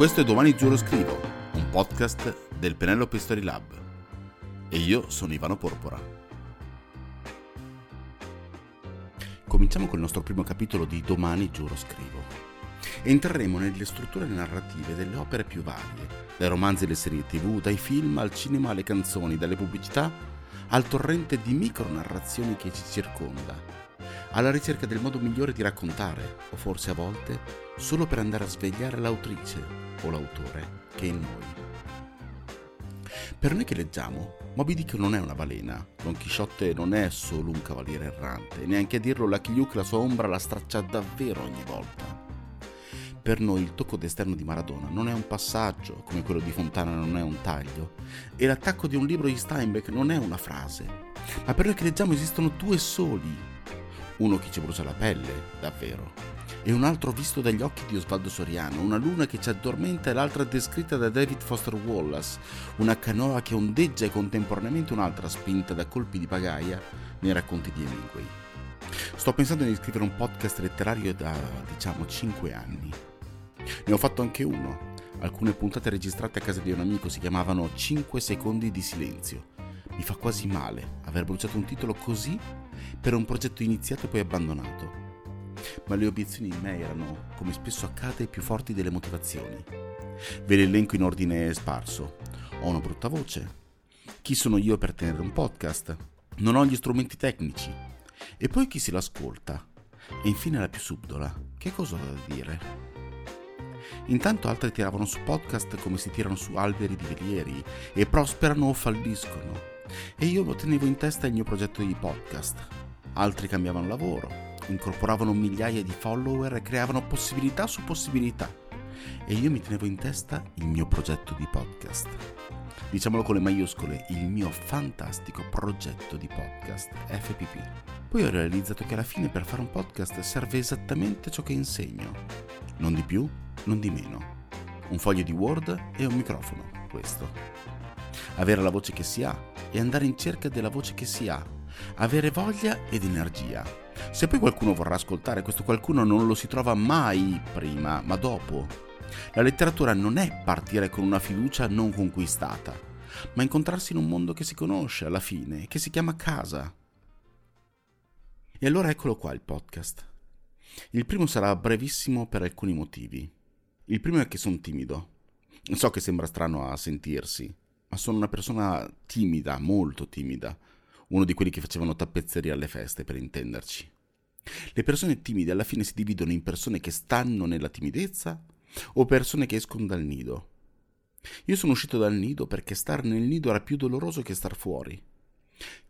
Questo è Domani Giuro Scrivo, un podcast del Penelope Story Lab. E io sono Ivano Porpora. Cominciamo col nostro primo capitolo di Domani Giuro Scrivo. Entreremo nelle strutture narrative delle opere più varie, dai romanzi alle serie tv, dai film al cinema alle canzoni, dalle pubblicità al torrente di micronarrazioni che ci circonda alla ricerca del modo migliore di raccontare, o forse a volte solo per andare a svegliare l'autrice o l'autore che è in noi. Per noi che leggiamo, Moby Dick non è una balena, Don Chisciotte non è solo un cavaliere errante, neanche a dirlo Lucky Luke la sua ombra la straccia davvero ogni volta. Per noi il tocco d'esterno di Maradona non è un passaggio, come quello di Fontana non è un taglio, e l'attacco di un libro di Steinbeck non è una frase, ma per noi che leggiamo esistono due soli uno che ci brucia la pelle, davvero, e un altro visto dagli occhi di Osvaldo Soriano, una luna che ci addormenta e l'altra descritta da David Foster Wallace, una canoa che ondeggia e contemporaneamente un'altra spinta da colpi di pagaia nei racconti di Hemingway. Sto pensando di scrivere un podcast letterario da, diciamo, 5 anni. Ne ho fatto anche uno. Alcune puntate registrate a casa di un amico si chiamavano 5 secondi di silenzio. Mi fa quasi male aver bruciato un titolo così per un progetto iniziato e poi abbandonato. Ma le obiezioni in me erano, come spesso accade, più forti delle motivazioni. Ve l'elenco in ordine sparso. Ho una brutta voce. Chi sono io per tenere un podcast? Non ho gli strumenti tecnici. E poi chi se l'ascolta? E infine la più subdola. Che cosa ho da dire? Intanto altri tiravano su podcast come si tirano su alberi di velieri e prosperano o falliscono. E io lo tenevo in testa il mio progetto di podcast altri cambiavano lavoro, incorporavano migliaia di follower e creavano possibilità su possibilità. E io mi tenevo in testa il mio progetto di podcast. Diciamolo con le maiuscole, il mio fantastico progetto di podcast FPP. Poi ho realizzato che alla fine per fare un podcast serve esattamente ciò che insegno. Non di più, non di meno. Un foglio di Word e un microfono, questo. Avere la voce che si ha e andare in cerca della voce che si ha avere voglia ed energia. Se poi qualcuno vorrà ascoltare, questo qualcuno non lo si trova mai prima, ma dopo. La letteratura non è partire con una fiducia non conquistata, ma incontrarsi in un mondo che si conosce alla fine, che si chiama casa. E allora eccolo qua il podcast. Il primo sarà brevissimo per alcuni motivi. Il primo è che sono timido. So che sembra strano a sentirsi, ma sono una persona timida, molto timida uno di quelli che facevano tappezzeria alle feste, per intenderci. Le persone timide alla fine si dividono in persone che stanno nella timidezza o persone che escono dal nido. Io sono uscito dal nido perché stare nel nido era più doloroso che star fuori.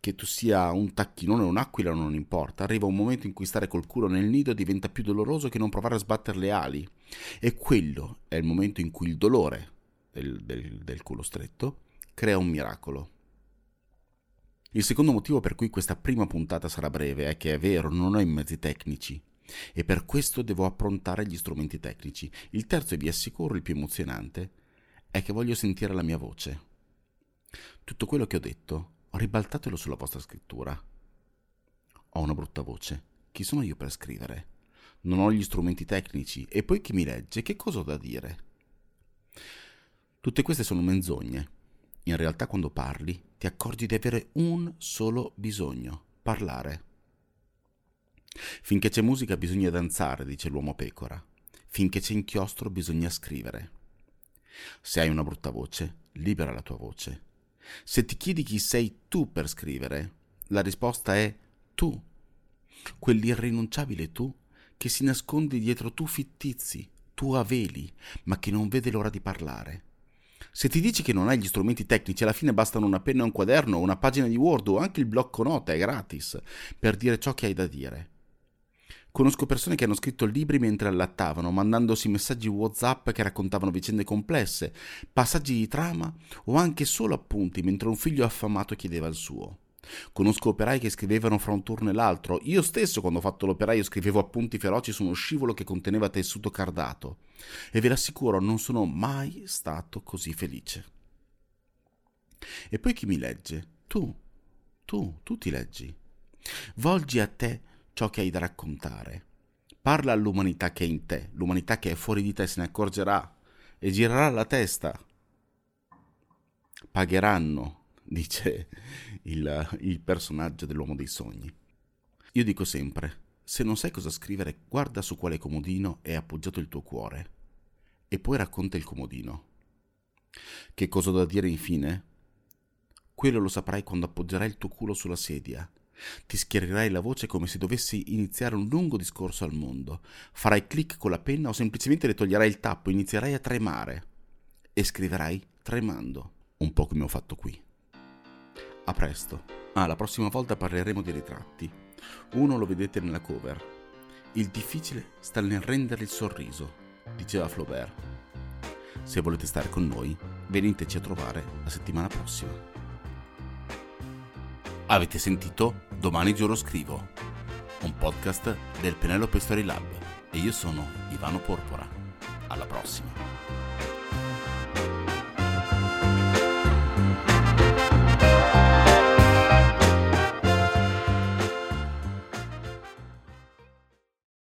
Che tu sia un tacchinone o un'aquila non importa, arriva un momento in cui stare col culo nel nido diventa più doloroso che non provare a sbattere le ali. E quello è il momento in cui il dolore del, del, del culo stretto crea un miracolo. Il secondo motivo per cui questa prima puntata sarà breve è che è vero, non ho i mezzi tecnici e per questo devo approntare gli strumenti tecnici. Il terzo e vi assicuro il più emozionante è che voglio sentire la mia voce. Tutto quello che ho detto, ribaltatelo sulla vostra scrittura. Ho una brutta voce. Chi sono io per scrivere? Non ho gli strumenti tecnici e poi chi mi legge, che cosa ho da dire? Tutte queste sono menzogne. In realtà quando parli ti accorgi di avere un solo bisogno, parlare. Finché c'è musica bisogna danzare, dice l'uomo pecora. Finché c'è inchiostro bisogna scrivere. Se hai una brutta voce, libera la tua voce. Se ti chiedi chi sei tu per scrivere, la risposta è tu. Quell'irrinunciabile tu che si nasconde dietro tu fittizi, tu a veli, ma che non vede l'ora di parlare. Se ti dici che non hai gli strumenti tecnici, alla fine bastano una penna e un quaderno, una pagina di Word o anche il blocco nota, è gratis, per dire ciò che hai da dire. Conosco persone che hanno scritto libri mentre allattavano, mandandosi messaggi WhatsApp che raccontavano vicende complesse, passaggi di trama o anche solo appunti mentre un figlio affamato chiedeva il suo. Conosco operai che scrivevano fra un turno e l'altro. Io stesso, quando ho fatto l'operaio, scrivevo appunti feroci su uno scivolo che conteneva tessuto cardato. E ve l'assicuro, non sono mai stato così felice. E poi chi mi legge? Tu, tu, tu ti leggi. Volgi a te ciò che hai da raccontare. Parla all'umanità che è in te, l'umanità che è fuori di te se ne accorgerà e girerà la testa. Pagheranno, dice il, il personaggio dell'uomo dei sogni. Io dico sempre, se non sai cosa scrivere, guarda su quale comodino è appoggiato il tuo cuore e poi racconta il comodino. Che cosa ho da dire infine? Quello lo saprai quando appoggerai il tuo culo sulla sedia. Ti schiarirai la voce come se dovessi iniziare un lungo discorso al mondo. Farai clic con la penna o semplicemente le toglierai il tappo inizierai a tremare. E scriverai tremando, un po' come ho fatto qui. A presto. Ah, la prossima volta parleremo di ritratti. Uno lo vedete nella cover. Il difficile sta nel rendere il sorriso, diceva Flaubert. Se volete stare con noi, veniteci a trovare la settimana prossima. Avete sentito Domani giuro scrivo, un podcast del Penelope Story Lab e io sono Ivano Porpora. Alla prossima.